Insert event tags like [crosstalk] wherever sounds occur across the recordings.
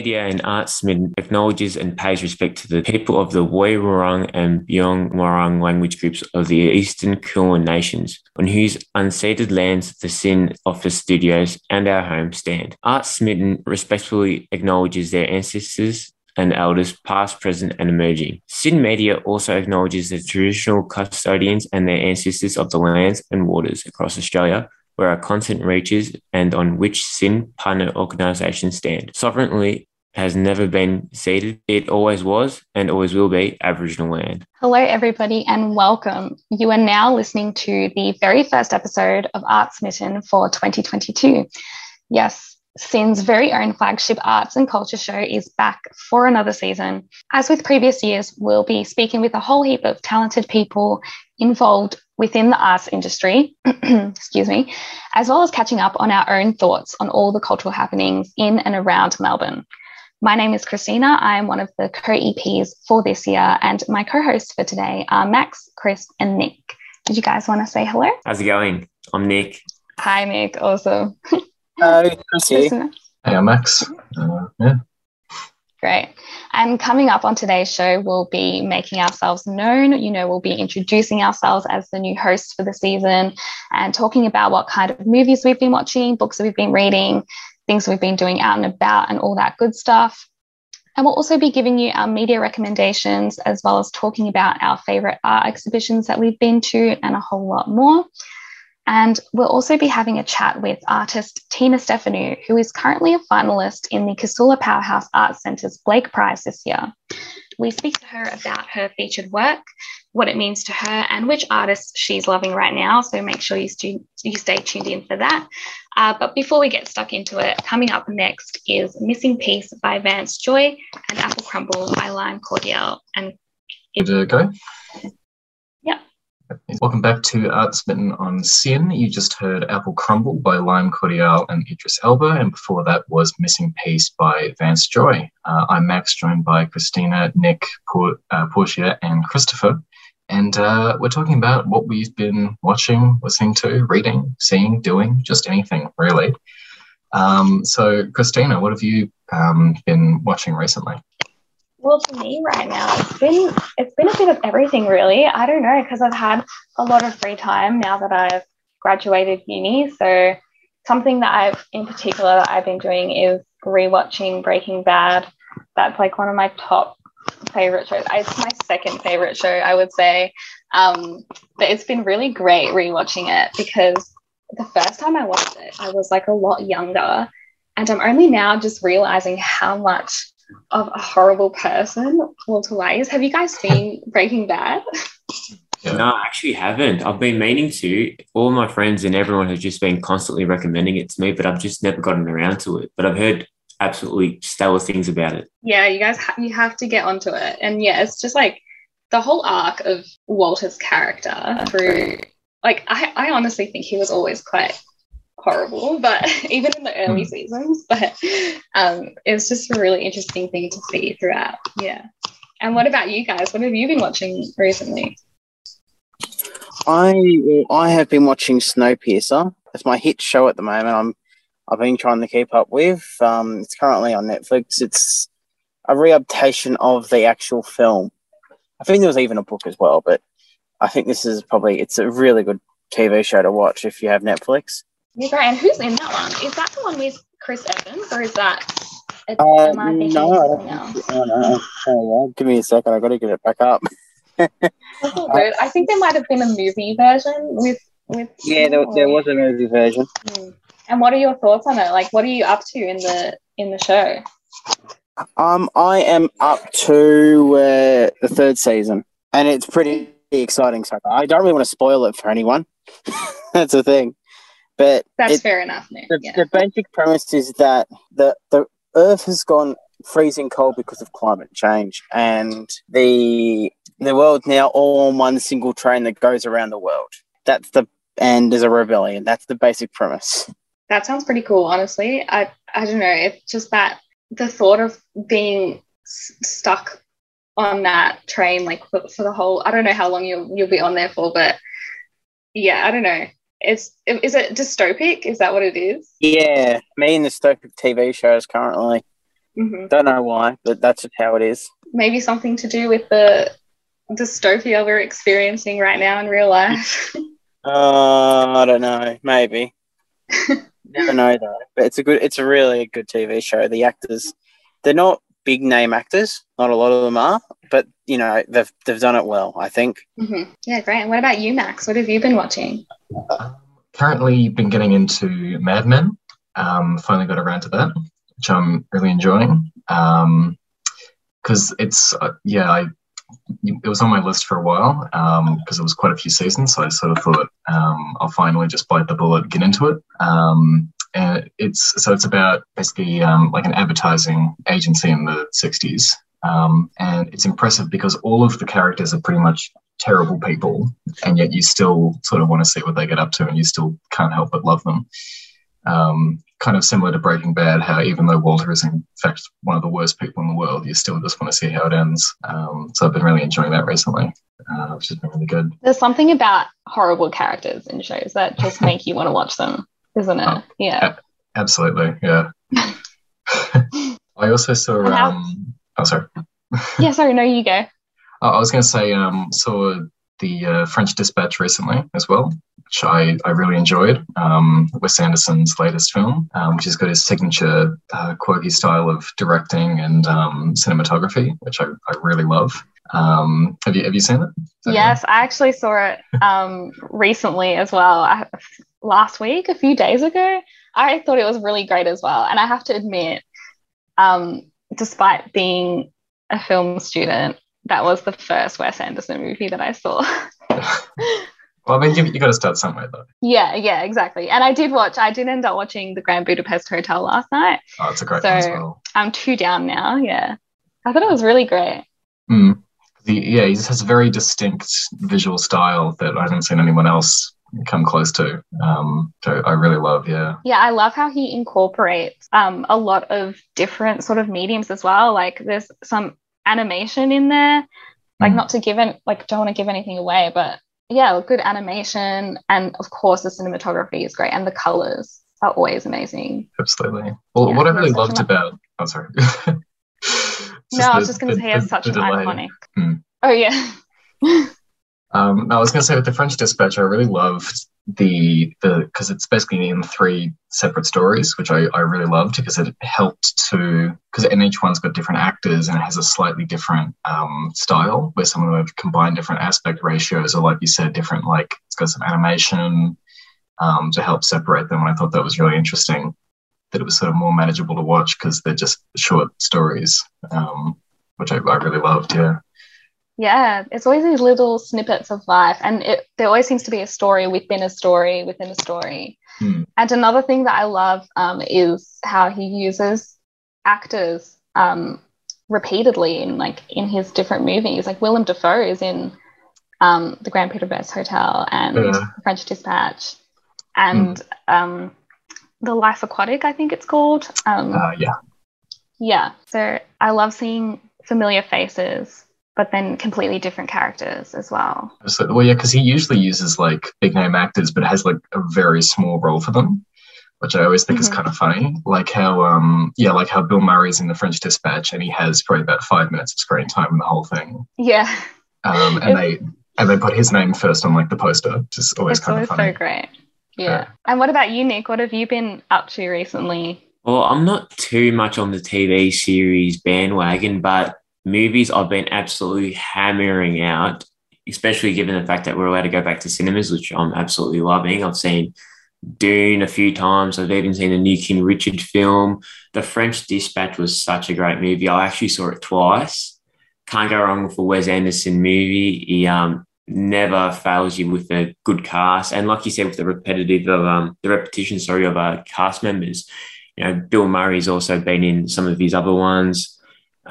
Media and Arts acknowledges and pays respect to the people of the Woi and Boon Wurrung language groups of the Eastern Kulin Nations, on whose unceded lands the SYN office studios and our home stand. Arts Smitten respectfully acknowledges their ancestors and elders past, present, and emerging. SYN Media also acknowledges the traditional custodians and their ancestors of the lands and waters across Australia where our content reaches and on which SYN partner organisations stand. Sovereignly has never been ceded. It always was and always will be Aboriginal land. Hello, everybody, and welcome. You are now listening to the very first episode of Arts Smitten for 2022. Yes, SYN's very own flagship arts and culture show is back for another season. As with previous years, we'll be speaking with a whole heap of talented people involved within the arts industry, [clears throat] excuse me, as well as catching up on our own thoughts on all the cultural happenings in and around Melbourne. My name is Christina. I am one of the co EPs for this year, and my co hosts for today are Max, Chris, and Nick. Did you guys want to say hello? How's it going? I'm Nick. Hi, Nick. Also. Hi, [laughs] Chris. Hey, I'm Max. Uh, yeah. Great. And coming up on today's show, we'll be making ourselves known. You know, we'll be introducing ourselves as the new hosts for the season and talking about what kind of movies we've been watching, books that we've been reading, things we've been doing out and about, and all that good stuff. And we'll also be giving you our media recommendations as well as talking about our favorite art exhibitions that we've been to and a whole lot more. And we'll also be having a chat with artist Tina Stefanou, who is currently a finalist in the Casula Powerhouse Arts Centre's Blake Prize this year. We speak to her about her featured work, what it means to her, and which artists she's loving right now. So make sure you, stu- you stay tuned in for that. Uh, but before we get stuck into it, coming up next is Missing Piece by Vance Joy and Apple Crumble by Lime Cordiale. And it- go. Yeah. Welcome back to Art Smitten on SYN. You just heard Apple Crumble by Lime Cordiale and Idris Elba, and before that was Missing Piece by Vance Joy. Uh, I'm Max, joined by Christina, Nick, uh, Portia, and Christopher. And uh, we're talking about what we've been watching, listening to, reading, seeing, doing, just anything really. Um, so, Christina, what have you um, been watching recently? Well, for me right now, it's been it's been a bit of everything really. I don't know because I've had a lot of free time now that I've graduated uni. So something that I've in particular that I've been doing is rewatching Breaking Bad. That's like one of my top favorite shows. It's my second favorite show, I would say. Um, but it's been really great rewatching it because the first time I watched it, I was like a lot younger, and I'm only now just realizing how much of a horrible person Walter White. Have you guys seen Breaking Bad? [laughs] No, I actually haven't. I've been meaning to. All my friends and everyone has just been constantly recommending it to me, but I've just never gotten around to it. But I've heard absolutely stellar things about it. Yeah, you guys, ha- you have to get onto it. And yeah, it's just like the whole arc of Walter's character through. Like, I, I honestly think he was always quite horrible, but [laughs] even in the early Hmm. seasons. But um, it's just a really interesting thing to see throughout. Yeah. And what about you guys? What have you been watching recently? I I have been watching Snowpiercer. It's my hit show at the moment. I'm I've been trying to keep up with. Um, it's currently on Netflix. It's a readaptation of the actual film. I think there was even a book as well, but I think this is probably it's a really good TV show to watch if you have Netflix. Yeah, great. And who's in that one? Is that the one with Chris Evans, or is that? Uh, no, of I something don't else? oh, no. Oh, yeah. Give me a second. I've got to get it back up. Good. I think there might have been a movie version with with. Yeah, there, there was a movie version. Hmm. And what are your thoughts on it? Like, what are you up to in the in the show? Um, I am up to uh, the third season, and it's pretty exciting so far. I don't really want to spoil it for anyone. [laughs] That's the thing, but That's it- fair enough, Nick. the, Yeah. the basic premise is that the the Earth has gone freezing cold because of climate change, and the the world now all on one single train that goes around the world. That's the and there's a rebellion. That's the basic premise. That sounds pretty cool, honestly. I I don't know. It's just that the thought of being s- stuck on that train, like for, for the whole. I don't know how long you'll you'll be on there for, but yeah, I don't know. It's is it dystopic? Is that what it is? Yeah, me and the dystopic TV shows currently. Mm-hmm. Don't know why, but that's just how it is. Maybe something to do with the dystopia we're experiencing right now in real life. [laughs] Uh, I don't know. Maybe. [laughs] Never know though. But it's a good. It's a really good TV show. The actors, they're not big name actors. Not a lot of them are, but you know they've they've done it well. I think. Mm-hmm. Yeah, great. And what about you, Max? What have you been watching? Um, currently, been getting into Mad Men. Um, finally got around to that, which I'm really enjoying. Um, because it's uh, yeah, I it was on my list for a while because um, it was quite a few seasons. So I sort of thought um, I'll finally just bite the bullet, get into it. Um, and it's so it's about basically um, like an advertising agency in the '60s, um, and it's impressive because all of the characters are pretty much terrible people, and yet you still sort of want to see what they get up to, and you still can't help but love them. Um, kind of similar to Breaking Bad, how even though Walter is in fact one of the worst people in the world, you still just want to see how it ends. Um, so I've been really enjoying that recently, uh, which has been really good. There's something about horrible characters in shows that just [laughs] make you want to watch them, isn't it? Oh, yeah. A- absolutely, yeah. [laughs] [laughs] I also saw. Um, oh, sorry. yeah, sorry. No, you go. [laughs] I was going to say, um, saw the uh, French Dispatch recently as well, which I, I really enjoyed. Um, Wes Anderson's latest film, um, which has got his signature uh, quirky style of directing and um, cinematography, which I, I really love. Um, have you have you seen it? Yes, I actually saw it um, recently as well. I, last week, a few days ago, I thought it was really great as well. And I have to admit, um, despite being a film student, that was the first Wes Anderson movie that I saw. [laughs] well, I mean, you, you got to start somewhere, though. Yeah, yeah, exactly. And I did watch. I did end up watching the Grand Budapest Hotel last night. Oh, it's a great so one as well. I'm two down now. Yeah, I thought it was really great. Mm. The, yeah, he just has a very distinct visual style that I haven't seen anyone else come close to. Um, so I really love, yeah. Yeah, I love how he incorporates um, a lot of different sort of mediums as well. Like there's some animation in there. Like, mm. not to give it, like, don't want to give anything away, but yeah, good animation. And of course, the cinematography is great and the colors are always amazing. Absolutely. Well, yeah, what I really loved about, oh, sorry. [laughs] no, I was just going to say it's such an iconic. Mm. Oh, yeah. [laughs] um, I was going to say with the French Dispatch, I really loved the the because it's basically in three separate stories, which I, I really loved because it helped to because each one's got different actors and it has a slightly different um, style where some of them have combined different aspect ratios or like you said, different like it's got some animation um, to help separate them. And I thought that was really interesting that it was sort of more manageable to watch because they're just short stories, um, which I, I really loved. Yeah. Yeah, it's always these little snippets of life, and it, there always seems to be a story within a story within a story. Hmm. And another thing that I love um, is how he uses actors um, repeatedly in like in his different movies. Like Willem Dafoe is in um, the Grand Budapest Hotel and. French Dispatch, and um, the Life Aquatic, I think it's called. Um, uh, yeah, yeah. So I love seeing familiar faces but then completely different characters as well. So, well, yeah, because he usually uses like big name actors, but has like a very small role for them, which I always think mm-hmm. is kind of funny. Like how, um, yeah, like how Bill Murray's in The French Dispatch, and he has probably about five minutes of screen time in the whole thing. Yeah. Um, and they and they put his name first on like the poster, just always it's kind always of funny. so great. Yeah. yeah. And what about you, Nick? What have you been up to recently? Well, I'm not too much on the TV series bandwagon, but movies I've been absolutely hammering out, especially given the fact that we're allowed to go back to cinemas, which I'm absolutely loving. I've seen Dune a few times. I've even seen the new King Richard film. The French Dispatch was such a great movie. I actually saw it twice. Can't go wrong with a Wes Anderson movie. He um, never fails you with a good cast, and like you said, with the repetitive of um, the repetition, sorry, of uh, cast members. You know, Bill Murray's also been in some of his other ones.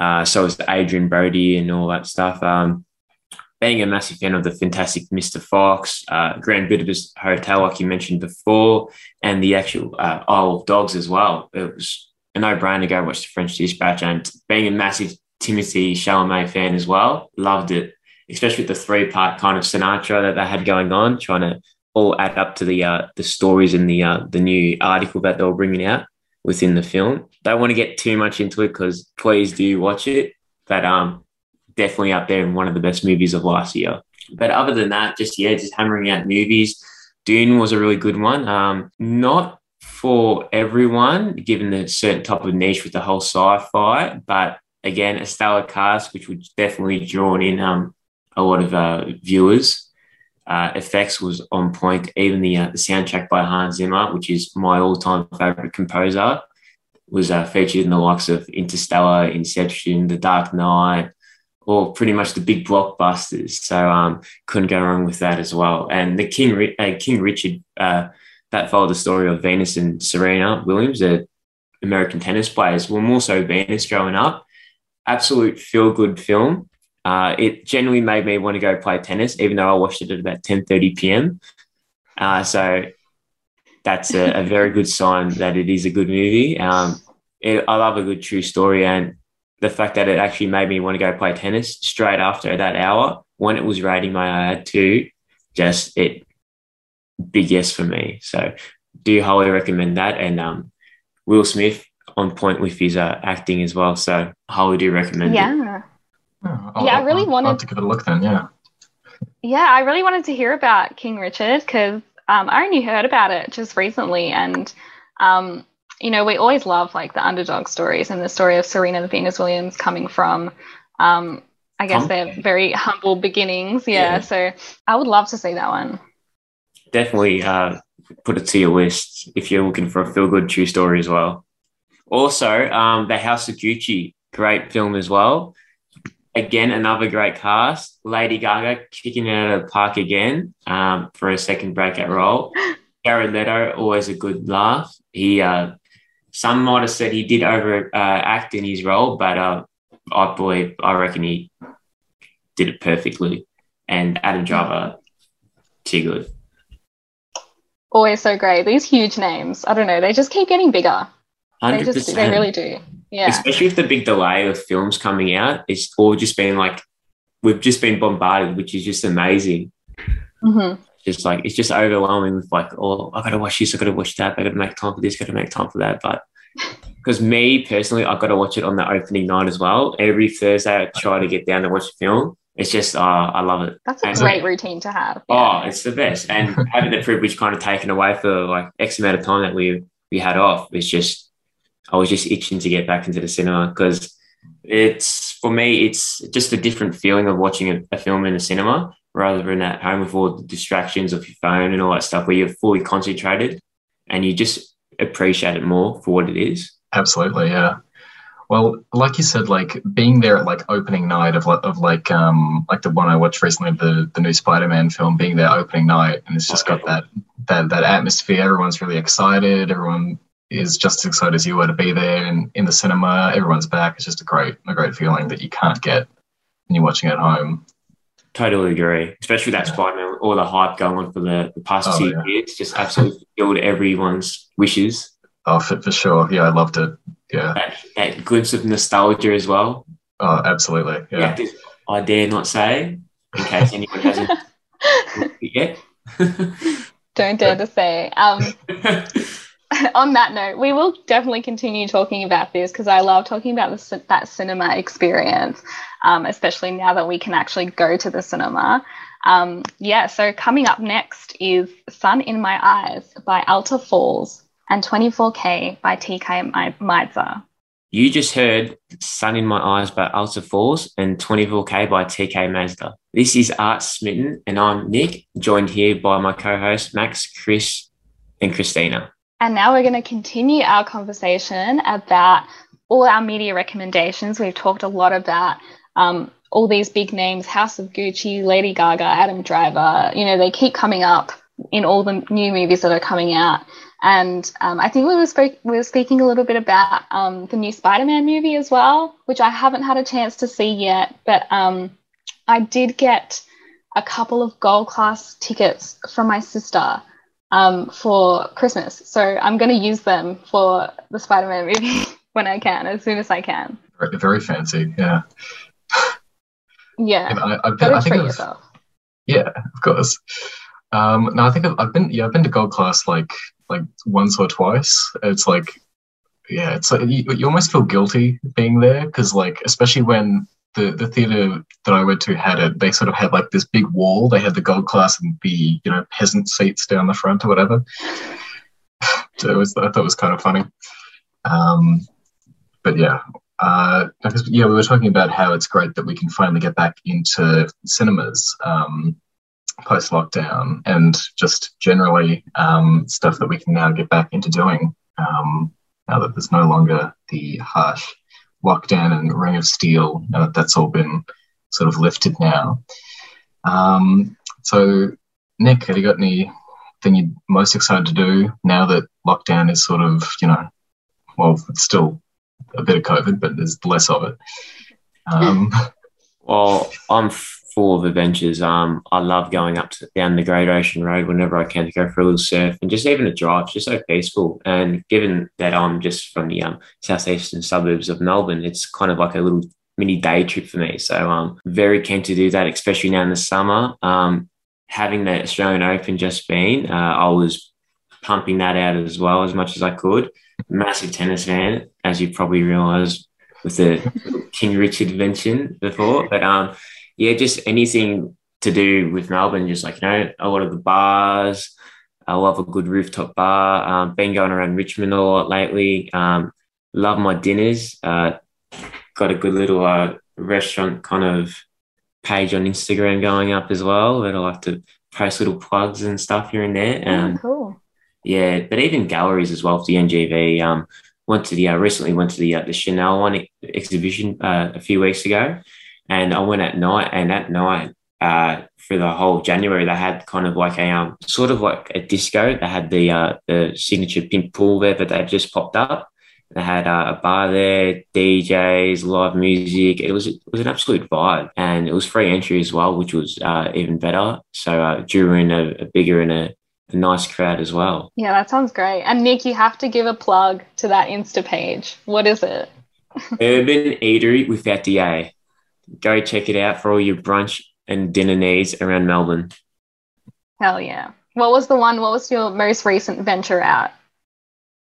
Uh, so is Adrien Brody and all that stuff. Um, being a massive fan of the fantastic Mr. Fox, uh, Grand Budapest Hotel, like you mentioned before, and the actual uh, Isle of Dogs as well. It was a no-brainer to go watch the French Dispatch. And being a massive Timothée Chalamet fan as well, loved it, especially with the three-part kind of Sinatra that they had going on, trying to all add up to the uh, the stories in the uh, the new article that they were bringing out. Within the film. Don't want to get too much into it because please do watch it. But um, definitely up there in one of the best movies of last year. But other than that, just yeah, just hammering out movies. Dune was a really good one. Um, not for everyone, given the certain type of niche with the whole sci-fi, but again, a stellar cast, which would definitely drawn in um, a lot of uh, viewers. Uh, effects was on point. Even the, uh, the soundtrack by Hans Zimmer, which is my all-time favorite composer, was uh, featured in the likes of Interstellar, Inception, The Dark Knight, or pretty much the big blockbusters. So um, couldn't go wrong with that as well. And the King uh, King Richard uh, that followed the story of Venus and Serena Williams, the American tennis players. Well, more so Venus growing up. Absolute feel good film. Uh, it generally made me want to go play tennis, even though I watched it at about 10:30 p.m. Uh, so that's a, a, very good sign that it is a good movie. Um, it, I love a good true story, and the fact that it actually made me want to go play tennis straight after that hour when it was raining my had to just it big yes for me. So do highly recommend that. And um, Will Smith on point with his uh, acting as well. So highly do recommend yeah. it. Oh, yeah, I really I'll, wanted I'll to give it a look then. Yeah. Yeah, I really wanted to hear about King Richard because um, I only heard about it just recently, and um, you know, we always love like the underdog stories and the story of Serena and Venus Williams coming from, um, I guess, their very humble beginnings. Yeah, yeah, So I would love to see that one. Definitely uh, put it to your list if you're looking for a feel good true story as well. Also, um, The House of Gucci, great film as well. Again, another great cast. Lady Gaga kicking it out of the park again um, for a second breakout role. [gasps] Jared Leto, always a good laugh. He uh, some might have said he did over uh, act in his role, but uh, I believe I reckon he did it perfectly. And Adam Driver, too good. Always so great. These huge names, I don't know, they just keep getting bigger. 100%. They just they really do. Yeah. Especially with the big delay of films coming out, it's all just been like we've just been bombarded, which is just amazing. Mm-hmm just like it's just overwhelming with like, oh, I gotta watch this, I gotta watch that, I gotta make time for this, gotta make time for that. But [laughs] because me personally, I've got to watch it on the opening night as well. Every Thursday, I try to get down to watch the film. It's just, uh, I love it. That's a and great so, routine to have. Yeah. Oh, it's the best. And [laughs] having the privilege kind of taken away for like X amount of time that we we had off, it's just, I was just itching to get back into the cinema because it's for me, it's just a different feeling of watching a, a film in the cinema rather than at home with all the distractions of your phone and all that stuff where you're fully concentrated and you just appreciate it more for what it is. Absolutely, yeah. Well, like you said, like being there at like opening night of of like um like the one I watched recently, the the new Spider-Man film, being there opening night, and it's just got that that that atmosphere. Everyone's really excited. Everyone is just as excited as you were to be there in, in the cinema. Everyone's back. It's just a great a great feeling that you can't get when you're watching at home. Totally agree, especially that Spider-Man, all the hype going on for the, the past oh, two yeah. years, just absolutely [laughs] fulfilled everyone's wishes. Oh, for, for sure. Yeah, I loved it. Yeah. That, that glimpse of nostalgia as well. Oh, absolutely. Yeah. yeah I dare not say, in case anyone hasn't [laughs] yet. [laughs] Don't dare to say. Um, [laughs] on that note, we will definitely continue talking about this because I love talking about the, that cinema experience, um, especially now that we can actually go to the cinema. Um, yeah, so coming up next is Sun in My Eyes by Alta Falls and 24K by Tkay Maidza. You just heard Sun in My Eyes by Alta Falls and 24K by Tkay Maidza. This is Art Smitten, and I'm Nick, joined here by my co hosts Max, Chris, and Christina. And now we're going to continue our conversation about all our media recommendations. We've talked a lot about um, all these big names House of Gucci, Lady Gaga, Adam Driver. You know, they keep coming up in all the new movies that are coming out. And um, I think we were, we were speaking a little bit about um, the new Spider Man movie as well, which I haven't had a chance to see yet. But um, I did get a couple of gold class tickets from my sister um, for Christmas. So I'm going to use them for the Spider Man movie [laughs] when I can, as soon as I can. Very fancy, yeah. Yeah, I, I've been, I think yourself. Yeah, of course. Um, no, I think I've, I've, been yeah I've been to gold class like like once or twice. It's like yeah, it's like you, you almost feel guilty being there because, like, especially when the the theater that I went to had it, they sort of had like this big wall. They had the gold class and the you know peasant seats down the front or whatever. so it was I thought it was kind of funny. Um, but yeah, uh, because, yeah, we were talking about how it's great that we can finally get back into cinemas um, post lockdown and just generally um, stuff that we can now get back into doing um, now that there's no longer the harsh lockdown and ring of steel, now that that's all been sort of lifted now. Um, so, Nick, have you got anything you're most excited to do now that lockdown is sort of, you know, well, it's still a bit of COVID, but there's less of it. Um, [laughs] well, I'm full of adventures. Um, I love going up to, down the Great Ocean Road whenever I can to go for a little surf and just even a drive. It's just so peaceful. And given that I'm just from the um, southeastern suburbs of Melbourne, it's kind of like a little mini day trip for me. So I'm um, very keen to do that, especially now in the summer. Um, having the Australian Open just been, uh, I was pumping that out as well as much as I could. Massive tennis fan, as you probably realise with the King Richard mention before. But um, yeah, just anything to do with Melbourne, just like, you know, a lot of the bars. I love a good rooftop bar. Um, been going around Richmond a lot lately. Um, love my dinners. Uh, got a good little uh, restaurant kind of page on Instagram going up as well that I like to post little plugs and stuff here and there. Oh, um, oh, cool. Yeah, but even galleries as well for the NGV. Um, went to the uh, recently went to the uh, the Chanel one exhibition uh, a few weeks ago, and I went at night. And at night, uh, for the whole January, they had kind of like a um, sort of like a disco. They had the uh, the signature pink pool there, but they've just popped up. They had uh, a bar there, DJs, live music. It was it was an absolute vibe, and it was free entry as well, which was uh, even better. So uh, during a, a bigger and a, a nice crowd as well. Yeah, that sounds great. And Nick, you have to give a plug to that Insta page. What is it? Urban Eatery without the A. Go check it out for all your brunch and dinner needs around Melbourne. Hell yeah. What was the one? What was your most recent venture out?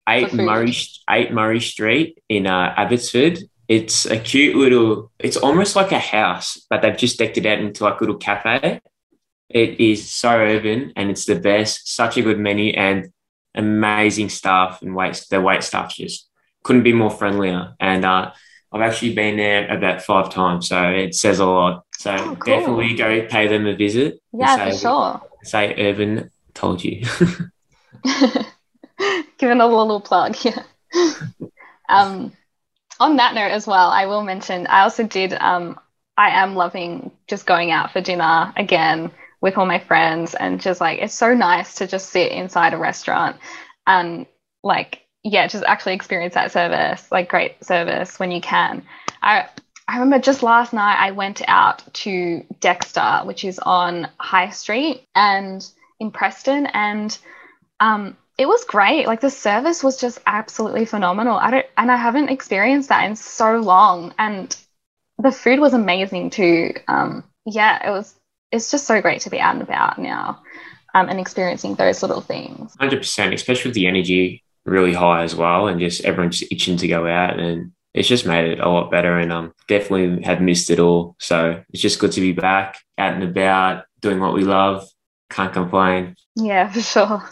Eight Murray, Eight Murray Street in uh, Abbotsford. It's a cute little. It's almost like a house, but they've just decked it out into like a little cafe. It is so urban and it's the best. Such a good menu and amazing staff and wait. The wait staff just couldn't be more friendlier. And uh, I've actually been there about five times, so it says a lot. So oh, cool. definitely go pay them a visit. Yeah, say, for sure. Say Urban told you. [laughs] [laughs] Giving a little plug, yeah. [laughs] um, on that note as well, I will mention I also did. Um, I am loving just going out for dinner again with all my friends and just like it's so nice to just sit inside a restaurant and like yeah just actually experience that service like great service when you can. I i remember just last night i went out to dexter which is on high street and in preston and um it was great. Like the service was just absolutely phenomenal. I don't and i haven't experienced that in so long and the food was amazing too. Um yeah it was it's just so great to be out and about now um, and experiencing those little things. 100%, especially with the energy really high as well, and just everyone's itching to go out. And it's just made it a lot better. And um, definitely have missed it all. So it's just good to be back out and about, doing what we love. Can't complain. Yeah, for sure.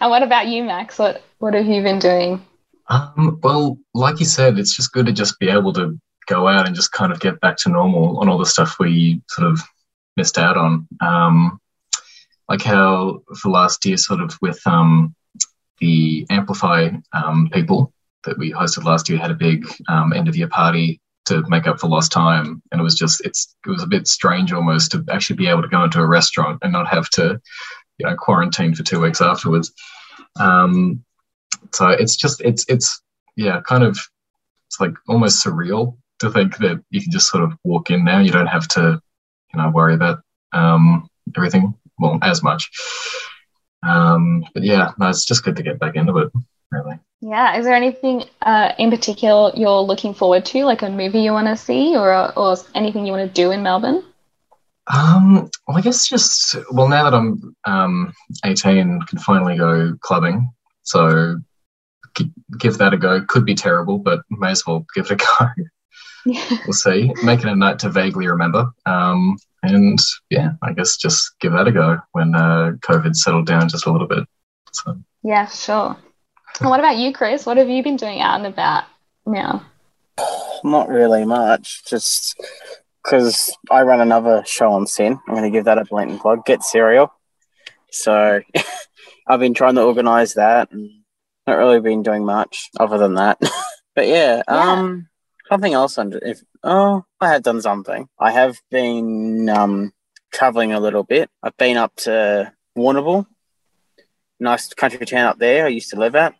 And what about you, Max? What what have you been doing? Um, well, like you said, it's just good to just be able to go out and just kind of get back to normal on all the stuff we sort of missed out on. Um, like how for last year, sort of with um, the Amplify um, people that we hosted last year, had a big um, end of year party to make up for lost time, and it was just it's it was a bit strange almost to actually be able to go into a restaurant and not have to you know quarantine for two weeks afterwards. Um, so it's just it's it's yeah kind of it's like almost surreal to think that you can just sort of walk in now. You don't have to you know worry about um, everything well as much. Um, but yeah, no, it's just good to get back into it. Really. Yeah. Is there anything uh, in particular you're looking forward to, like a movie you want to see, or or anything you want to do in Melbourne? Um, well, I guess just well now that I'm um, 18, can finally go clubbing. So give that a go. Could be terrible, but may as well give it a go. [laughs] we'll see. Making a note to vaguely remember. Um, and yeah, I guess just give that a go when uh, COVID settled down just a little bit. So. Yeah, sure. And what about you, Chris? What have you been doing out and about now? Not really much. Just because I run another show on SYN. I'm going to give that a blatant plug. Get cereal. So [laughs] I've been trying to organise that and not really been doing much other than that. [laughs] but yeah, yeah, um, something else under if oh I have done something. I have been um traveling a little bit. I've been up to Warrnambool, nice country town up there. I used to live at.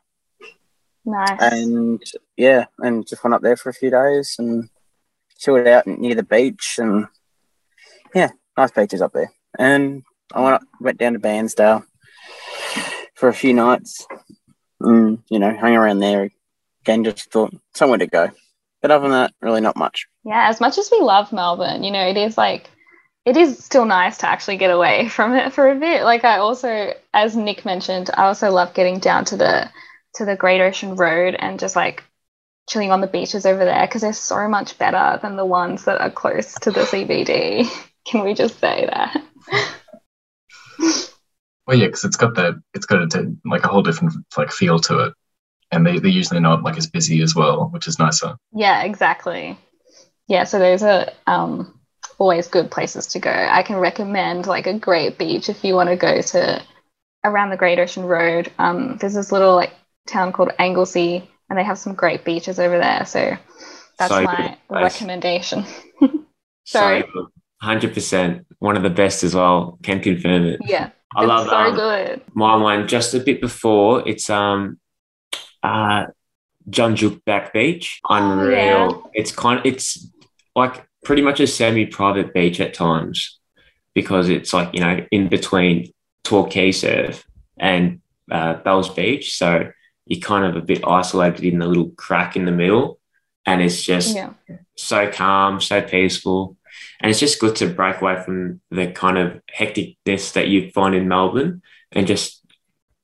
Nice. And yeah, and just went up there for a few days and chilled out near the beach and yeah, nice beaches up there. And I went up, went down to Bairnsdale for a few nights. And, you know, hung around there again. Just thought somewhere to go. But other than that, really not much. Yeah, as much as we love Melbourne, you know, it is like it is still nice to actually get away [laughs] from it for a bit. Like I also, as Nick mentioned, I also love getting down to the to the Great Ocean Road and just like chilling on the beaches over there because they're so much better than the ones that are close to the CBD. [laughs] Can we just say that? Well, yeah, because it's got that it's got a, like a whole different like feel to it, and they they're usually not like as busy as well, which is nicer. Yeah, exactly. Yeah, so those are um, always good places to go. I can recommend like a great beach if you want to go to around the Great Ocean Road. Um, there's this little like town called Anglesea, and they have some great beaches over there. So that's so my recommendation. [laughs] Sorry. Hundred percent, one of the best as well. Can confirm it. Yeah, I love so um, good. My one just a bit before it's um uh Jan Juc Back Beach. Unreal. Oh, yeah. It's kind of it's like pretty much a semi-private beach at times because it's like you know in between Torquay Surf and uh, Bells Beach, so you're kind of a bit isolated in the little crack in the middle, and it's just yeah. so calm, so peaceful and it's just good to break away from the kind of hecticness that you find in Melbourne and just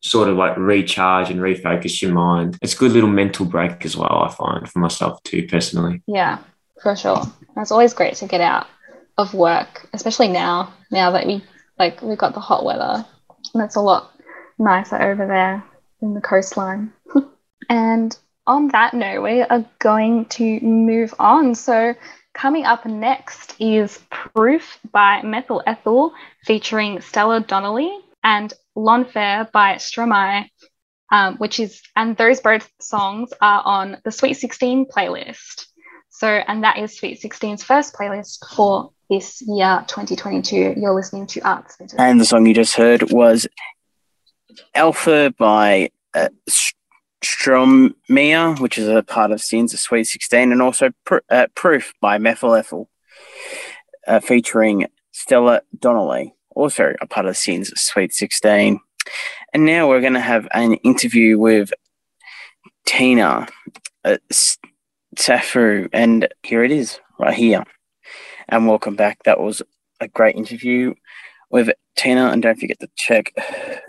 sort of like recharge and refocus your mind. It's a good little mental break as well, I find for myself too, personally. Yeah, for sure. It's always great to get out of work, especially now, now that we like we've got the hot weather. And it's a lot nicer over there in the coastline. [laughs] and on that note, we are going to move on. So Coming up next is Proof by Methyl Ethel featuring Stella Donnelly and L'enfer by Stromae, um, which is, and those both songs are on the Sweet 16 playlist. So, and that is Sweet 16's first playlist for this year, 2022. You're listening to Arts. And the song you just heard was Alpha by uh, which is a part of SYN's of Sweet 16, and also uh, Proof by Methyl Ethel, uh, featuring Stella Donnelly, also a part of SYN's Sweet 16. And now we're going to have an interview with Tina uh, Safu, and here it is, right here. And welcome back. That was a great interview with Tina, and don't forget to check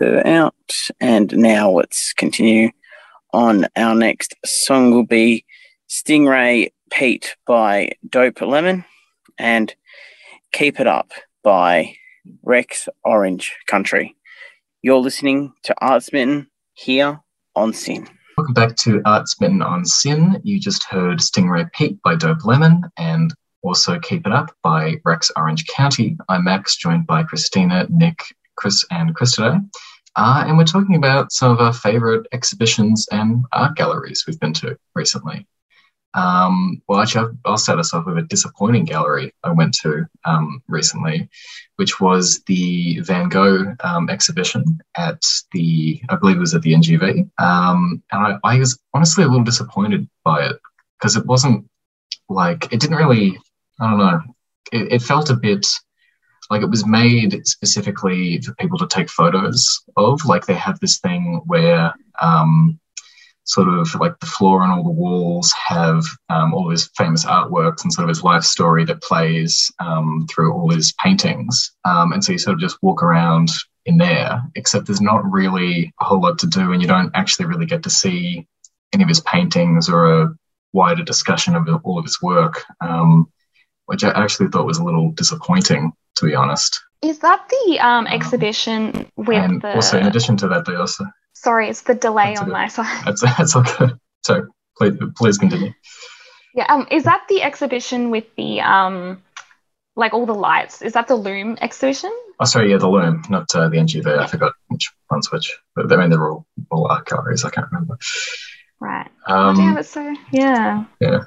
her out. And now let's continue on our next song will be Stingray Pete by Dope Lemon and Keep It Up by Rex Orange County. You're listening to Art Smitten here on SYN. Welcome back to Art Smitten on SYN. You just heard Stingray Pete by Dope Lemon and also Keep It Up by Rex Orange County. I'm Max, joined by Christina, Nick, Chris, and Chris today. Uh, and we're talking about some of our favorite exhibitions and art galleries we've been to recently. Um, well, actually, I'll start us off with a disappointing gallery I went to um, recently, which was the Van Gogh um, exhibition at the, I believe it was at the NGV. Um, and I, I was honestly a little disappointed by it because it wasn't like, it didn't really, I don't know, it, it felt a bit like it was made specifically for people to take photos of. Like they have this thing where um, sort of like the floor and all the walls have um, all his famous artworks and sort of his life story that plays um, through all his paintings. Um, and so you sort of just walk around in there, except there's not really a whole lot to do and you don't actually really get to see any of his paintings or a wider discussion of all of his work, um, which I actually thought was a little disappointing, to be honest. Is that the um, um exhibition with and the? Also, in addition to that, they also. Sorry, it's the delay on my side. That's that's okay. [laughs] So please, please continue. Yeah, um, is that the exhibition with the um, like all the lights? Is that the Lume exhibition? Oh, sorry, yeah, the Lume, not uh, the NGV. I forgot which one's which. But I mean, they're all all art galleries. I can't remember. Right. Um, oh, damn, it's so yeah. Yeah.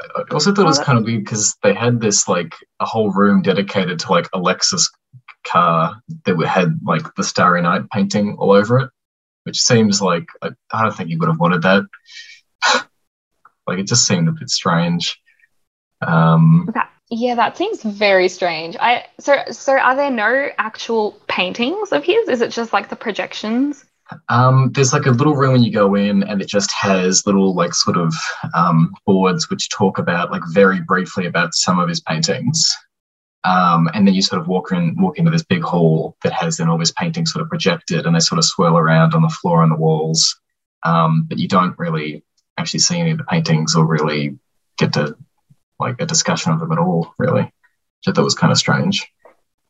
I also thought it was kind of weird because they had this like a whole room dedicated to like a Lexus car that had like the Starry Night painting all over it, which seems like I, I don't think he would have wanted that. [sighs] like it just seemed a bit strange. Um, that, yeah, that seems very strange. I so so are there no actual paintings of his? Is it just like the projections? Um, there's like a little room when you go in, and it just has little like sort of um, boards which talk about like very briefly about some of his paintings. Um, and then you sort of walk in, walk into this big hall that has then all his paintings sort of projected, and they sort of swirl around on the floor and the walls. Um, but you don't really actually see any of the paintings or really get to like a discussion of them at all, really. Which I thought was kind of strange.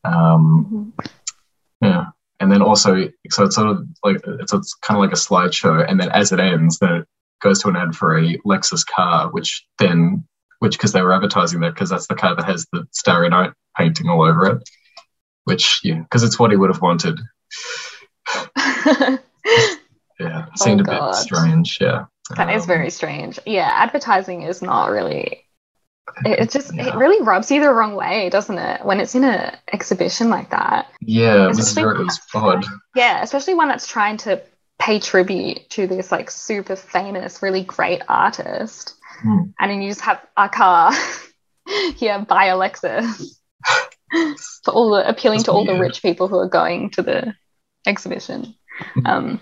Um, mm-hmm. Yeah and then also so it's sort of like it's, it's kind of like a slideshow and then as it ends then it goes to an ad for a lexus car which then which because they were advertising that because that's the car that has the starry night painting all over it which yeah because it's what he would have wanted [laughs] yeah it seemed oh, a bit strange yeah That um, is very strange yeah advertising is not really it, just yeah. it really rubs you the wrong way, doesn't it? When it's in an exhibition like that. Yeah, it was, very, it was odd. Yeah, especially one that's trying to pay tribute to this like super famous, really great artist, hmm. and then you just have a car [laughs] here by a [laughs] Lexus for all the appealing that's to all weird. the rich people who are going to the exhibition. Hmm. Um,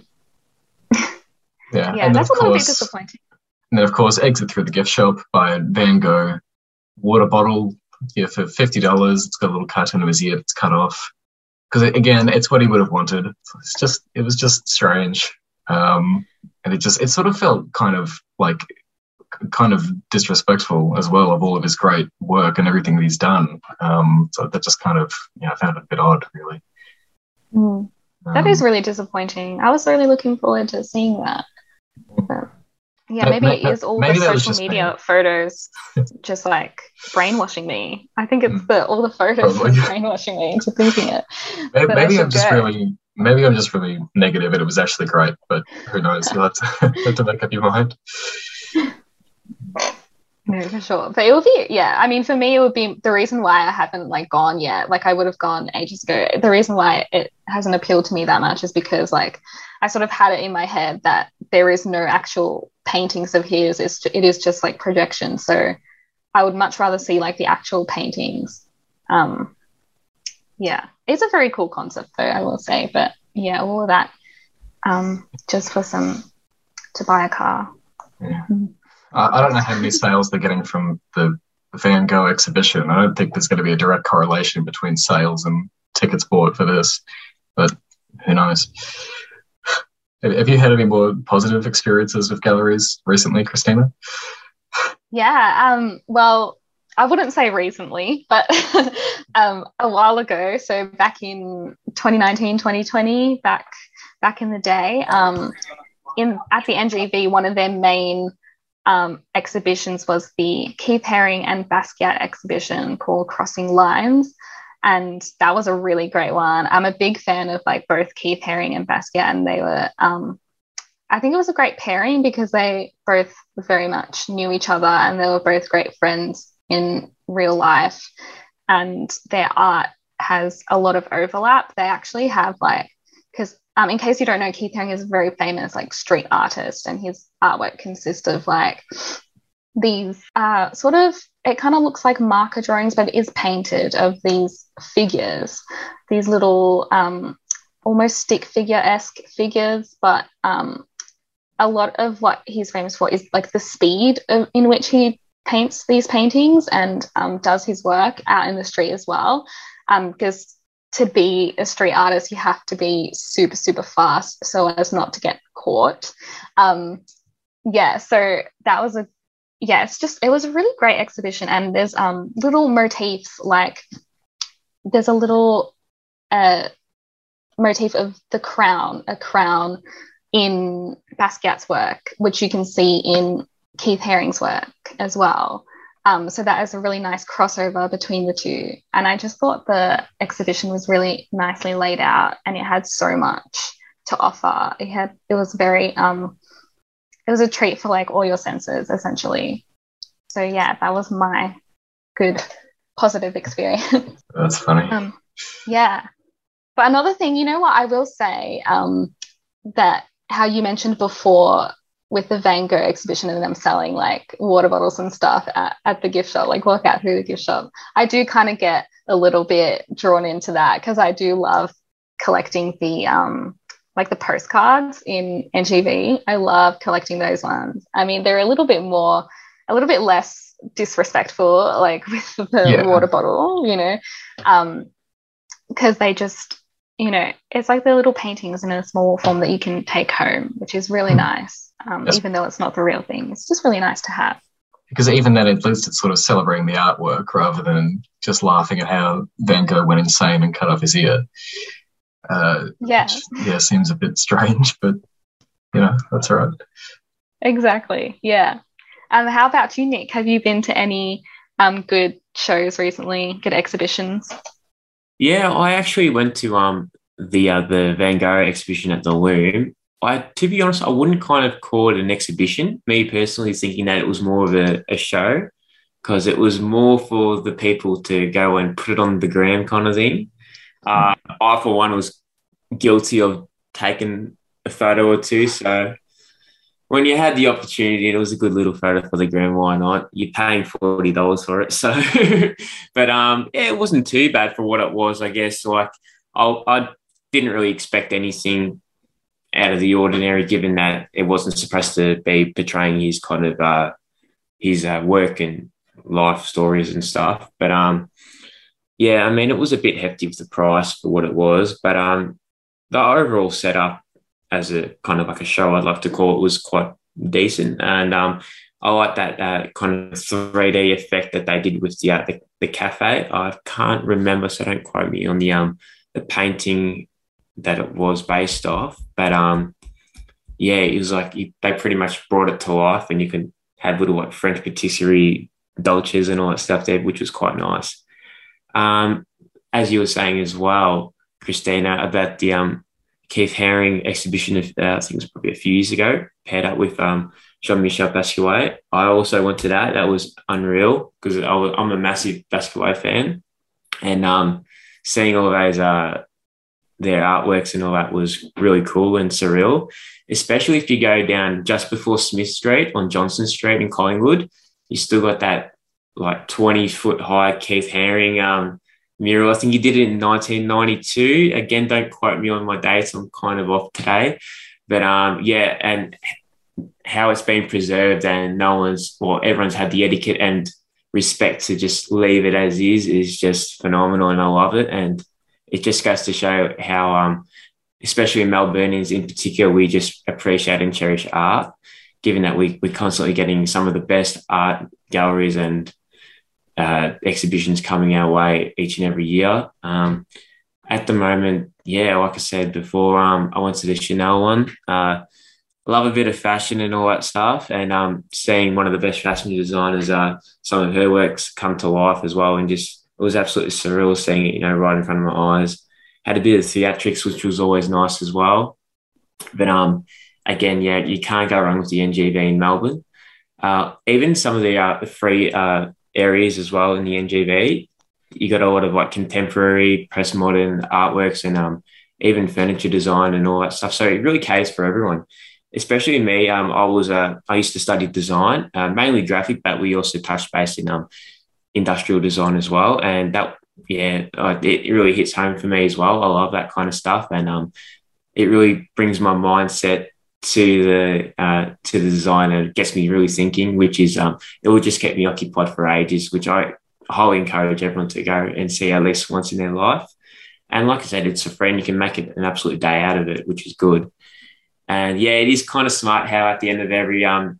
yeah, yeah, that's a little bit disappointing. And then, of course, exit through the gift shop by Van Gogh water bottle yeah, for fifty dollars. It's got a little cartoon of his ear that's cut off. Because again, it's what he would have wanted. It's just it was just strange, um, and it just it sort of felt kind of like kind of disrespectful as well of all of his great work and everything that he's done. Um, so that just kind of yeah, I found it a bit odd, really. Mm. That um, is really disappointing. I was really looking forward to seeing that. But yeah, maybe it is all the social media me. photos [laughs] just like brainwashing me. I think it's mm. the all the photos brainwashing me into thinking it. Maybe, maybe I'm just go. really maybe I'm just really negative and it was actually great, but who knows? You'll have to, [laughs] have to make up your mind. No, for sure. But it would be, yeah. I mean, for me, it would be the reason why I haven't like gone yet. Like, I would have gone ages ago. The reason why it hasn't appealed to me that much is because, like, I sort of had it in my head that there is no actual paintings of his. It's, it is just like projection. So I would much rather see like the actual paintings. Um, yeah, it's a very cool concept though, I will say. But yeah, all of that um, just for some to buy a car. I don't know how many sales they're getting from the Van Gogh exhibition. I don't think there's going to be a direct correlation between sales and tickets bought for this, but who knows? Have you had any more positive experiences with galleries recently, Christina? Yeah, um, well, I wouldn't say recently, but [laughs] um, a while ago. So back in 2019, 2020, back back in the day, um, in at the NGV, one of their main um, exhibitions was the Keith Haring and Basquiat exhibition called Crossing Lines and that was a really great one. I'm a big fan of like both Keith Haring and Basquiat, and they were. Um, I think it was a great pairing because they both very much knew each other, and they were both great friends in real life, and their art has a lot of overlap. They actually have like because um, in case you don't know, Keith Haring is a very famous like street artist, and his artwork consists of like these uh, sort of it kind of looks like marker drawings, but it is painted of these figures, these little um, almost stick figure esque figures. But um, a lot of what he's famous for is like the speed of, in which he paints these paintings and um, does his work out in the street as well. Because um, to be a street artist, you have to be super, super fast so as not to get caught. Um, yeah, so that was a yeah, it's just it was a really great exhibition, and there's um little motifs like there's a little uh motif of the crown, a crown in Basquiat's work, which you can see in Keith Haring's work as well. Um, so that is a really nice crossover between the two. And I just thought the exhibition was really nicely laid out and it had so much to offer. It had it was very um, it was a treat for like all your senses essentially. So yeah, that was my good positive experience. [laughs] That's funny. um, yeah. But another thing, you know what I will say, um, that how you mentioned before with the Van Gogh exhibition and them selling like water bottles and stuff at, at the gift shop, like walk out through the gift shop. I do kind of get a little bit drawn into that because I do love collecting the um like the postcards in NGV. I love collecting those ones. I mean, they're a little bit more, a little bit less disrespectful, like [laughs] with the yeah. water bottle, you know, um, because they just you know, it's like the little paintings in a small form that you can take home, which is really hmm. nice. Um, yes. Even though it's not the real thing, it's just really nice to have. Because even then, at least it's sort of celebrating the artwork rather than just laughing at how Van Gogh went insane and cut off his ear. Uh, yeah. Which, yeah, seems a bit strange, but you know, that's all right. Exactly. Yeah. Um, how about you, Nick? Have you been to any um, good shows recently, good exhibitions? Yeah, I actually went to um the uh, the Van Gogh exhibition at the Lume. I, to be honest, I wouldn't kind of call it an exhibition. Me personally, thinking that it was more of a, a show because it was more for the people to go and put it on the gram kind of thing. Uh, I, for one, was guilty of taking a photo or two. So when you had the opportunity it was a good little photo for the gram, why not? You're paying forty dollars for it, [laughs] so. but um, yeah, it wasn't too bad for what it was. I guess like I, I didn't really expect anything out of the ordinary, given that it wasn't supposed to be portraying his kind of uh, his uh, work and life stories and stuff. But um, yeah, I mean, it was a bit hefty with the price for what it was, but um, the overall setup as a kind of like a show, I'd like to call it, was quite decent. And um, I like that uh, kind of 3D effect that they did with the, uh, the, the cafe. I can't remember, so don't quote me on the um the painting that it was based off, but um yeah, it was like they pretty much brought it to life, and you can have little like French patisserie dolces and all that stuff there, which was quite nice. Um, as you were saying as well, Christina, about the um Keith Haring exhibition, of, uh, I think it was probably a few years ago, paired up with um, Jean Michel Basquiat. I also went to that. That was unreal because I'm a massive Basquiat fan. And um, seeing all of those, uh, their artworks and all that was really cool and surreal, especially if you go down just before Smith Street on Johnson Street in Collingwood. You still got that like 20 foot high Keith Haring um, mural. I think he did it in 1992. Again, don't quote me on my dates. I'm kind of off today. But um, yeah, and how it's been preserved and no one's, well, everyone's had the etiquette and respect to just leave it as is is just phenomenal and I love it. And it just goes to show how, um, especially Melburnians in particular, we just appreciate and cherish art, given that we, we're constantly getting some of the best art galleries and uh, exhibitions coming our way each and every year. Um, at the moment, yeah, like I said before, um, I went to the Chanel one. Uh, love a bit of fashion and all that stuff, and um, seeing one of the best fashion designers, uh, some of her works come to life as well, and just it was absolutely surreal seeing it, you know, right in front of my eyes. Had a bit of theatrics, which was always nice as well. But um, again, yeah, you can't go wrong with the NGV in Melbourne. Uh, even some of the uh, free uh, areas as well in the NGV. You got a lot of like contemporary, postmodern artworks and um, even furniture design and all that stuff. So it really caters for everyone. Especially me, um, I was uh, I used to study design, uh, mainly graphic, but we also touched base in um, industrial design as well. And that, yeah, it really hits home for me as well. I love that kind of stuff, and um, it really brings my mindset to the uh, to the design and it gets me really thinking, which is um, it will just keep me occupied for ages, which I highly encourage everyone to go and see at least once in their life. And like I said, it's a friend, you can make an absolute day out of it, which is good. And yeah, it is kind of smart how at the end of every um,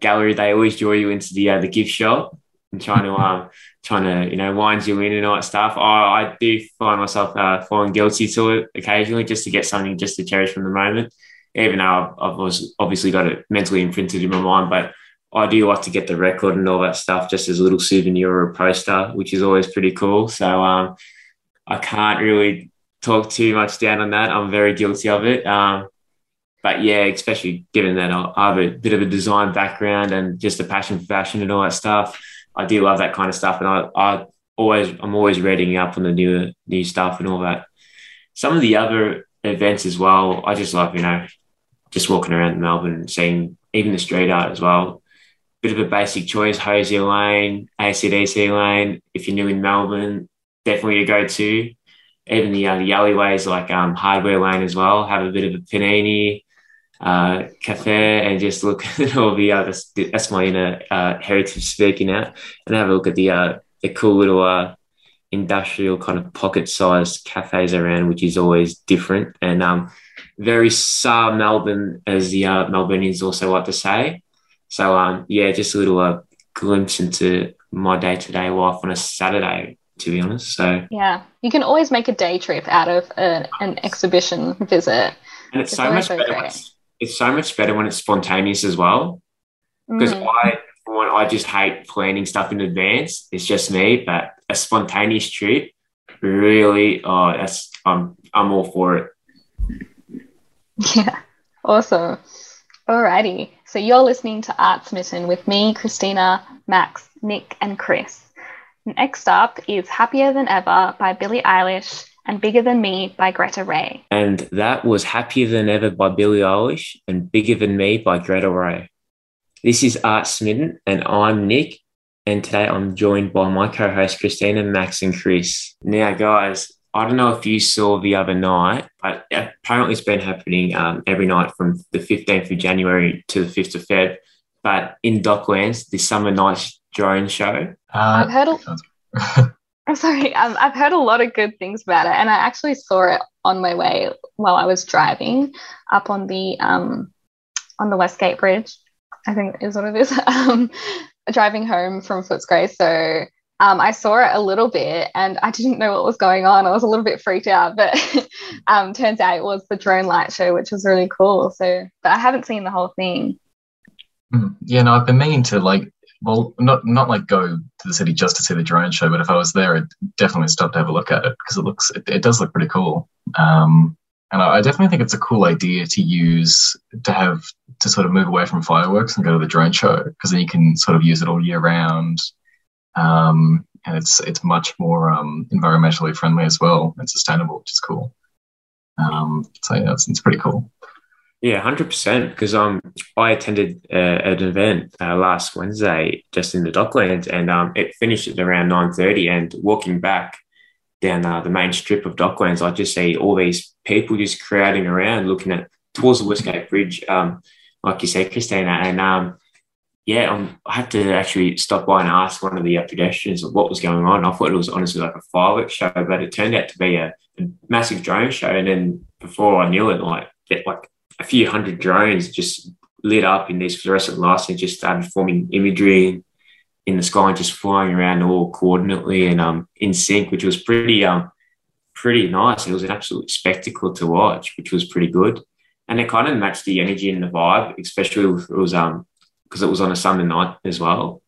gallery they always draw you into the uh, the gift shop and trying to um trying to you know wind you in and all that stuff. I, I do find myself uh, falling guilty to it occasionally just to get something just to cherish from the moment, even though I've, I've obviously got it mentally imprinted in my mind. But I do like to get the record and all that stuff just as a little souvenir or a poster, which is always pretty cool. So um, I can't really talk too much down on that. I'm very guilty of it. Um, but yeah, especially given that I have a bit of a design background and just a passion for fashion and all that stuff, I do love that kind of stuff. And I, I always, I'm always reading up on the new, new stuff and all that. Some of the other events as well, I just love, you know, just walking around Melbourne seeing even the street art as well. Bit of a basic choice, Hosier Lane, ACDC Lane. If you're new in Melbourne, definitely a go-to. Even the, uh, the alleyways like um, Hardware Lane as well, have a bit of a panini, uh, cafe and just look [laughs] at all the uh, that's, that's my inner uh, heritage speaking out and have a look at the uh, the cool little uh, industrial kind of pocket sized cafes around, which is always different and um, very Sa Melbourne, as the uh, Melburnians also like to say. So um, yeah, just a little uh, glimpse into my day to day life on a Saturday, to be honest. So yeah, you can always make a day trip out of a, an exhibition visit. And it's, it's so much better it's so much better when it's spontaneous as well. Because mm. I, one, I just hate planning stuff in advance. It's just me, but a spontaneous trip, really, oh, that's I'm I'm all for it. [laughs] Yeah, awesome. Alrighty, so you're listening to Arts Smitten with me, Christina, Max, Nick, and Chris. Next up is Happier Than Ever by Billie Eilish and Bigger Than Me by Greta Ray. And that was Happier Than Ever by Billie Eilish and Bigger Than Me by Greta Ray. This is Arts Smitten, and I'm Nick. And today I'm joined by my co host Christina, Max, and Chris. Now, guys, I don't know if you saw the other night, but apparently it's been happening um, every night from the 15th of January to the 5th of Feb. But in Docklands, the Summer Nights drone show. Uh, I've heard. A- [laughs] I'm sorry. Um, I've heard a lot of good things about it, and I actually saw it on my way while I was driving up on the um, on the Westgate Bridge. I think is what it is. [laughs] um, driving home from Footscray, so um, I saw it a little bit, and I didn't know what was going on. I was a little bit freaked out, but [laughs] um, turns out it was the drone light show, which was really cool. So, but I haven't seen the whole thing. Mm, yeah, no, I've been meaning to like well, not not like go to the city just to see the drone show, but if I was there, I'd definitely stop to have a look at it because it looks it, it, does look pretty cool. Um, and I, I, definitely think it's a cool idea to use to have to sort of move away from fireworks and go to the drone show because then you can sort of use it all year round. Um, and it's it's much more um, environmentally friendly as well and sustainable, which is cool. Um, so yeah, it's, it's pretty cool. Yeah, hundred percent. Because um, I attended uh, an event uh, last Wednesday just in the Docklands, and um, it finished at around nine thirty. And walking back down uh, the main strip of Docklands, I just see all these people just crowding around, looking at towards the Westgate Bridge, um, like you said, Christina. And um, yeah, um, I had to actually stop by and ask one of the pedestrians what was going on. I thought it was honestly like a fireworks show, but it turned out to be a, a massive drone show. And then before I knew it, like like a few hundred drones just lit up in these fluorescent lights and just started forming imagery in the sky and just flying around all coordinately and um, in sync, which was pretty um, pretty nice. It was an absolute spectacle to watch, which was pretty good. And it kind of matched the energy and the vibe, especially if it was um because it was on a Sunday night as well.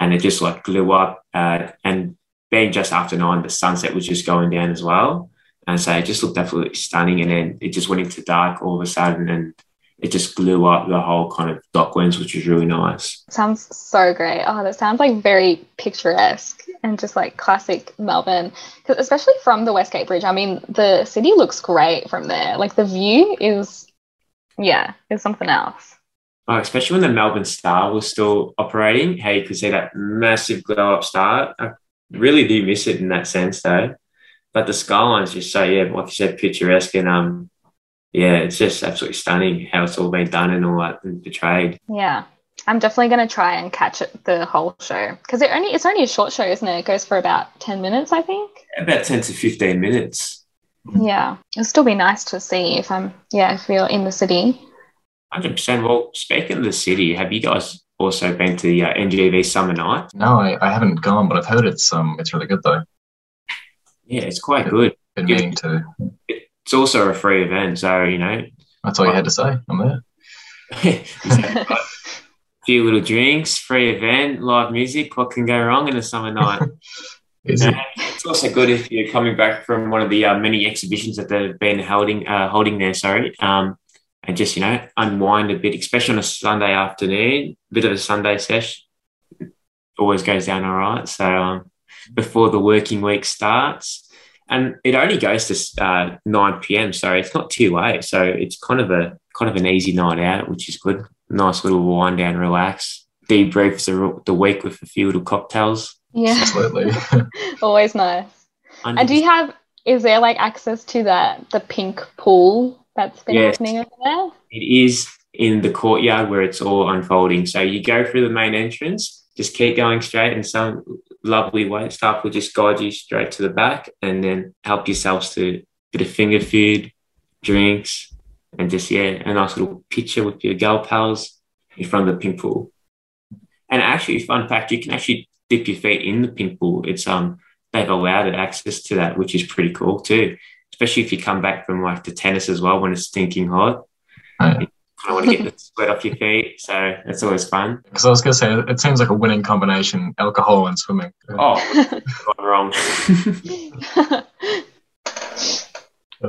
And it just like blew up. Uh, and being just after nine, the sunset was just going down as well. And so it just looked absolutely stunning. And then it just went into dark all of a sudden and it just blew up the whole kind of Docklands, which was really nice. Sounds so great. Oh, that sounds like very picturesque and just like classic Melbourne. Because especially from the Westgate Bridge, I mean, the city looks great from there. Like the view is, yeah, is something else. Oh, especially when the Melbourne Star was still operating. Hey, you could see that massive glow up star. I really do miss it in that sense, though but the skyline's just so yeah, like you said, picturesque and um, yeah, it's just absolutely stunning how it's all been done and all that and portrayed. Yeah. I'm definitely going to try and catch it the whole show because it only it's only a short show, isn't it? It goes for about ten minutes, I think. About ten to fifteen minutes. Yeah, it'll still be nice to see if I'm yeah if you're in the city. Hundred percent. Well, speaking of the city, have you guys also been to the uh, NGV Summer Night? No, I, I haven't gone, but I've heard it's um it's really good though. Yeah, it's quite good. Been Yeah. meaning to. It's also a free event, so you know, That's all you had to say. I'm there. a few little drinks, free event, live music. What can go wrong in a summer night? [laughs] Is it? It's also good if you're coming back from one of the uh, many exhibitions that they've been holding uh, holding there. Sorry, um, and just you know unwind a bit, especially on a Sunday afternoon. Bit of a Sunday sesh always goes down all right. So um, before the working week starts, and it only goes to uh, nine p.m. So it's not too late. So it's kind of a kind of an easy night out, which is good. Nice little wind down, relax, debrief the the week with a few little cocktails. Yeah, Absolutely. [laughs] always nice. And do you have? Is there like access to that the pink pool that's been Yes. happening over there? It is in the courtyard where it's all unfolding. So you go through the main entrance, just keep going straight, and some lovely wait staff will just guide you straight to the back, and then help yourselves to a bit of finger food, drinks, and just yeah, a nice little picture with your gal pals in front of the pink pool. And actually, fun fact, you can actually dip your feet in the pink pool. It's um they've allowed access to that, which is pretty cool too. Especially if you come back from like the tennis as well when it's stinking hot. You kind of want to get the sweat off your feet, so it's always fun. Because I was going to say, it seems like a winning combination alcohol and swimming. Oh, [laughs] gone wrong.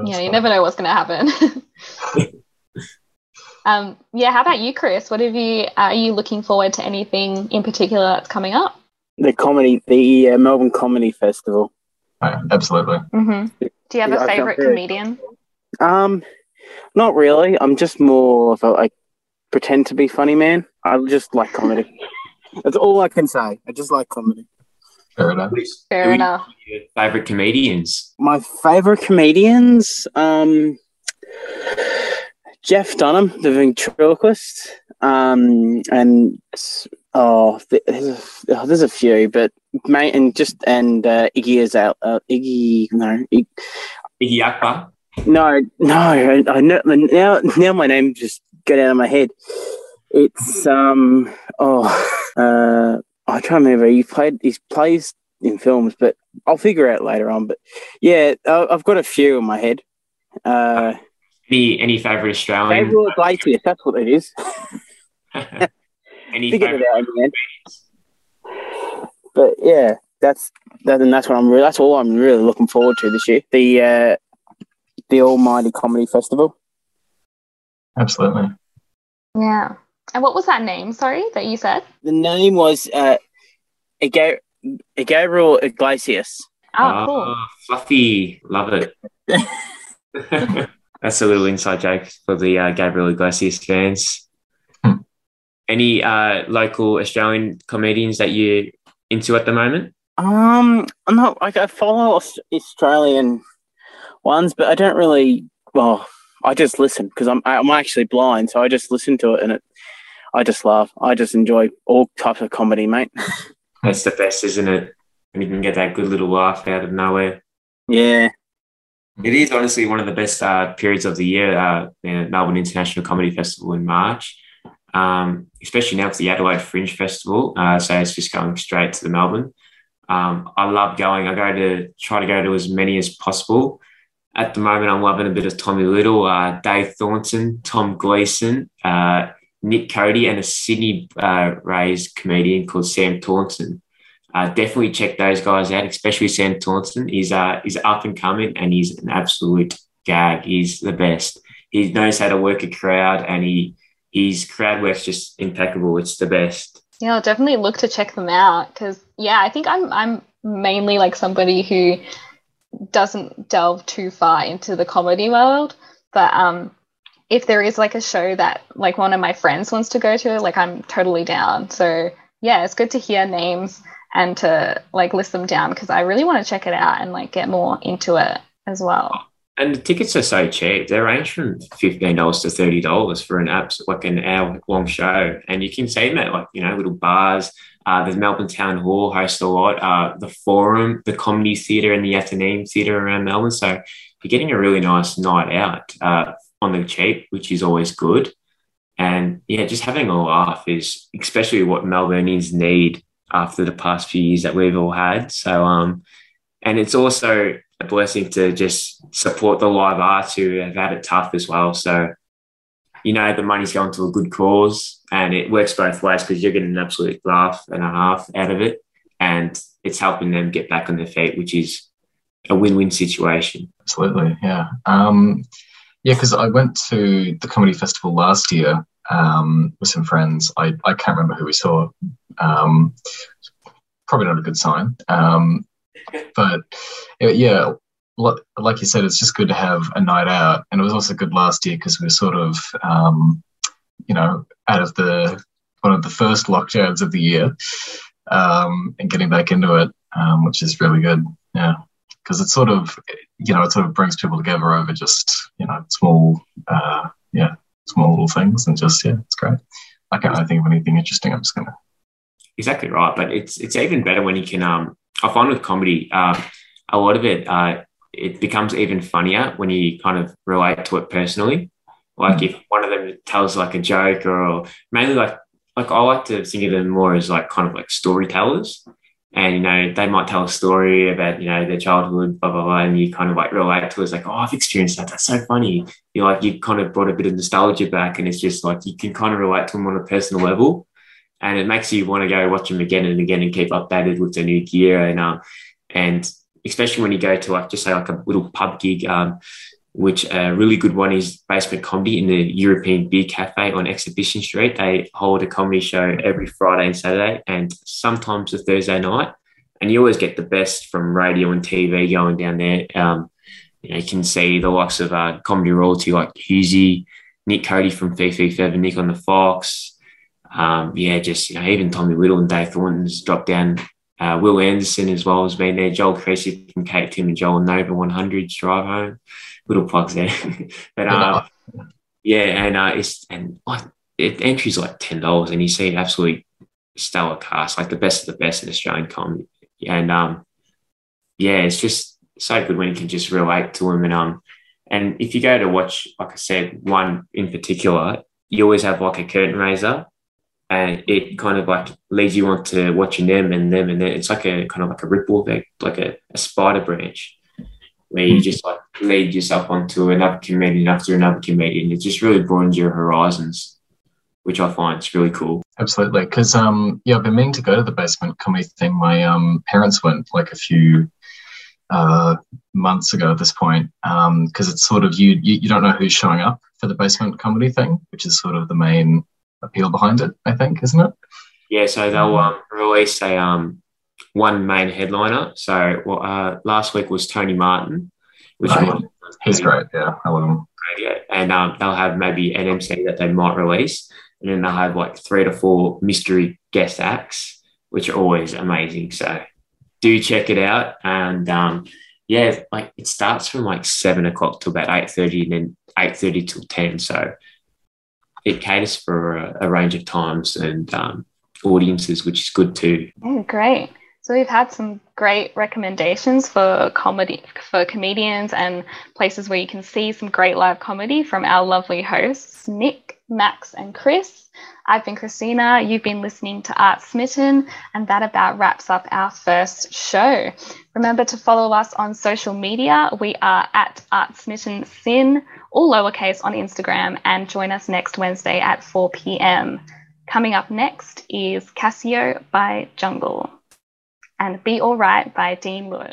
yeah, you never know what's going to happen. [laughs] um, yeah, how about you, Chris? What have you? Are you looking forward to anything in particular that's coming up? The comedy, the uh, Melbourne Comedy Festival. Yeah, absolutely. Mm-hmm. Do you have Yeah, a I feel favorite comedian? Um, not really. I'm just more of a like pretend to be funny man. I just like comedy. That's all I can say. I just like comedy. Fair enough. Fair Who enough. your favorite comedians? My favorite comedians, um, Jeff Dunham, the ventriloquist, um, and oh, there's a, oh, there's a few, but mate, and just and uh, Iggy Azalea, uh, Iggy, no, Ig- Iggy Akbar. No, no, I, I know now. Now my name just got out of my head. It's um, oh, uh, I can't remember. He played, he plays in films, but I'll figure out later on. But yeah, I've got a few in my head. Uh, Any any favorite Australian? Gabriel Iglesias, that's what it is. [laughs] any Figured it out in. But yeah, that's that, and that's what I'm. Re- that's all I'm really looking forward to this year. The uh, the Almighty Comedy Festival. Absolutely. Yeah. And what was that name? Sorry, that you said. The name was uh, Ga- Gabriel Iglesias. Oh, cool. Ah, Fluffy, love it. [laughs] That's a little inside joke for the uh, Gabriel Iglesias fans. Hmm. Any uh, local Australian comedians that you're into at the moment? Um, I'm not like I follow Australian ones, but I don't really. Well, I just listen because I'm I'm actually blind, so I just listen to it and it. I just laugh. I just enjoy all types of comedy, mate. [laughs] That's the best, isn't it? And you can get that good little laugh out of nowhere. yeah, It is honestly one of the best uh, periods of the year, uh, the Melbourne International Comedy Festival in March, um, especially now with the Adelaide Fringe Festival. Uh, so it's just going straight to the Melbourne. Um, I love going. I go to try to go to as many as possible. At the moment, I'm loving a bit of Tommy Little, uh, Dave Thornton, Tom Gleeson, uh, Nick Cody, and a Sydney uh, raised comedian called Sam Taunton. Uh, definitely check those guys out, especially Sam Taunton. He's uh, he's up and coming, and he's an absolute gag. He's the best. He knows how to work a crowd, and he his crowd work's just impeccable. It's the best. Yeah, I'll definitely look to check them out because yeah, I think I'm I'm mainly like somebody who doesn't delve too far into the comedy world, but um if there is like a show that like one of my friends wants to go to, like I'm totally down. So yeah, it's good to hear names and to like list them down because I really want to check it out and like get more into it as well. And the tickets are so cheap. They range from fifteen dollars to thirty dollars for an abs like an hour long show, and you can see them at like you know little bars. Uh, the Melbourne Town Hall hosts a lot. Uh, the Forum, the Comedy Theatre, and the Athenaeum Theatre around Melbourne. So you're getting a really nice night out uh, on the cheap, which is always good. And yeah, just having a laugh is especially what Melburnians need after the past few years that we've all had. So, um, and it's also a blessing to just support the live arts who have had it tough as well. So, you know, the money's going to a good cause and it works both ways because you're getting an absolute laugh and a half out of it. And it's helping them get back on their feet, which is a win-win situation. Absolutely, yeah. Um, yeah, because I went to the comedy festival last year um, with some friends. I, I can't remember who we saw. Um, probably not a good sign. Um, [laughs] but yeah, like you said, it's just good to have a night out. And it was also good last year because we were sort of, um, you know, out of the one of the first lockdowns of the year um, and getting back into it, um, which is really good. Yeah because it sort of you know it sort of brings people together over just you know small uh, yeah small little things and just yeah it's great i can't really think of anything interesting i'm just gonna exactly right but it's it's even better when you can um i find with comedy uh, a lot of it uh, it becomes even funnier when you kind of relate to it personally. Like mm-hmm. if one of them tells like a joke or mainly like like i like to think of them more as like kind of like storytellers. And you know they might tell a story about you know their childhood blah blah blah and you kind of like relate to it. It's like oh i've experienced that. That's so funny. You like you kind of brought a bit of nostalgia back and it's just like you can kind of relate to them on a personal level. And it makes you want to go watch them again and again and keep updated with their new gear and um and especially when you go to like just say like a little pub gig um which a really good one is Basement Comedy in the European Bier Cafe on Exhibition Street. They hold a comedy show every Friday and Saturday and sometimes a Thursday night. And you always get the best from radio and TV going down there. Um, you, know, you can see the likes of uh, comedy royalty like Hughesy, Nick Cody from Fifi Feather, Nick on the Fox. Um, yeah, just you know, even Tommy Little and Dave Thornton's dropped down. Uh, Wil Anderson as well has been there. Joel Creasy from Kate Tim and Joel Nova 100 Drive Home little plugs there. [laughs] but uh, yeah, and uh, it's and like it, entry's like ten dollars, and you see an absolutely stellar cast, like the best of the best in Australian comedy. And um, yeah, it's just so good when you can just relate to them. And um, and if you go to watch, like I said, one in particular, you always have like a curtain raiser. And it kind of like leads you on to watching them and them and then it's like a kind of like a ripple effect, like a, a spider branch where you just like lead yourself onto another comedian after another comedian. It just really broadens your horizons, which I find is really cool. Absolutely, because um, yeah, I've been meaning to go to the basement comedy thing. My um parents went like a few uh months ago at this point because um, it's sort of you, you you don't know who's showing up for the basement comedy thing, which is sort of the main appeal behind it. I think, isn't it? Yeah, so they'll um, release a um one main headliner. So well, uh, last week was Tony Martin, which right. he's great. Yeah, I love him. Yeah, and um, they'll have maybe an MC that they might release, and then they'll have like three to four mystery guest acts, which are always amazing. So do check it out, and um, yeah, like it starts from like seven o'clock to about eight thirty, and then eight thirty till ten. So it caters for a, a range of times and um, audiences, which is good too. Great. So we've had some great recommendations for comedy for comedians and places where you can see some great live comedy from our lovely hosts, Nick, Max, and Chris. I've been Christina. You've been listening to Arts Smitten, and that about wraps up our first show. Remember to follow us on social media. We are at Arts Smitten SYN, all lowercase on Instagram, and join us next Wednesday at 4 p.m. Coming up next is Casio by Jungle and Be Alright by Dean Lewis.